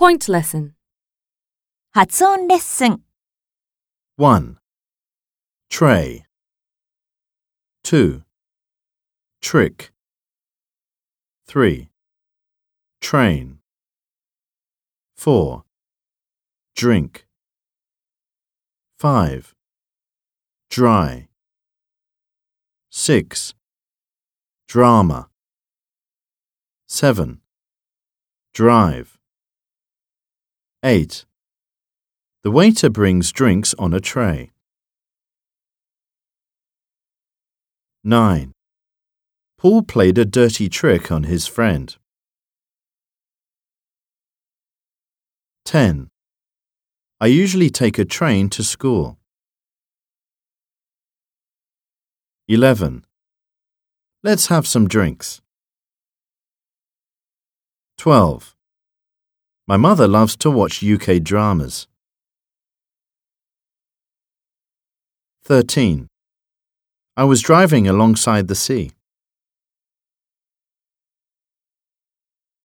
Point lesson. 発音レッスン 1. Tray. 2. Trick. 3. Train. 4. Drink. 5. Dry. 6. Drama. 7. Drive. 8. The waiter brings drinks on a tray. 9. Paul played a dirty trick on his friend. 10. I usually take a train to school. 11. Let's have some drinks. 12. My mother loves to watch UK dramas. 13. I was driving alongside the sea.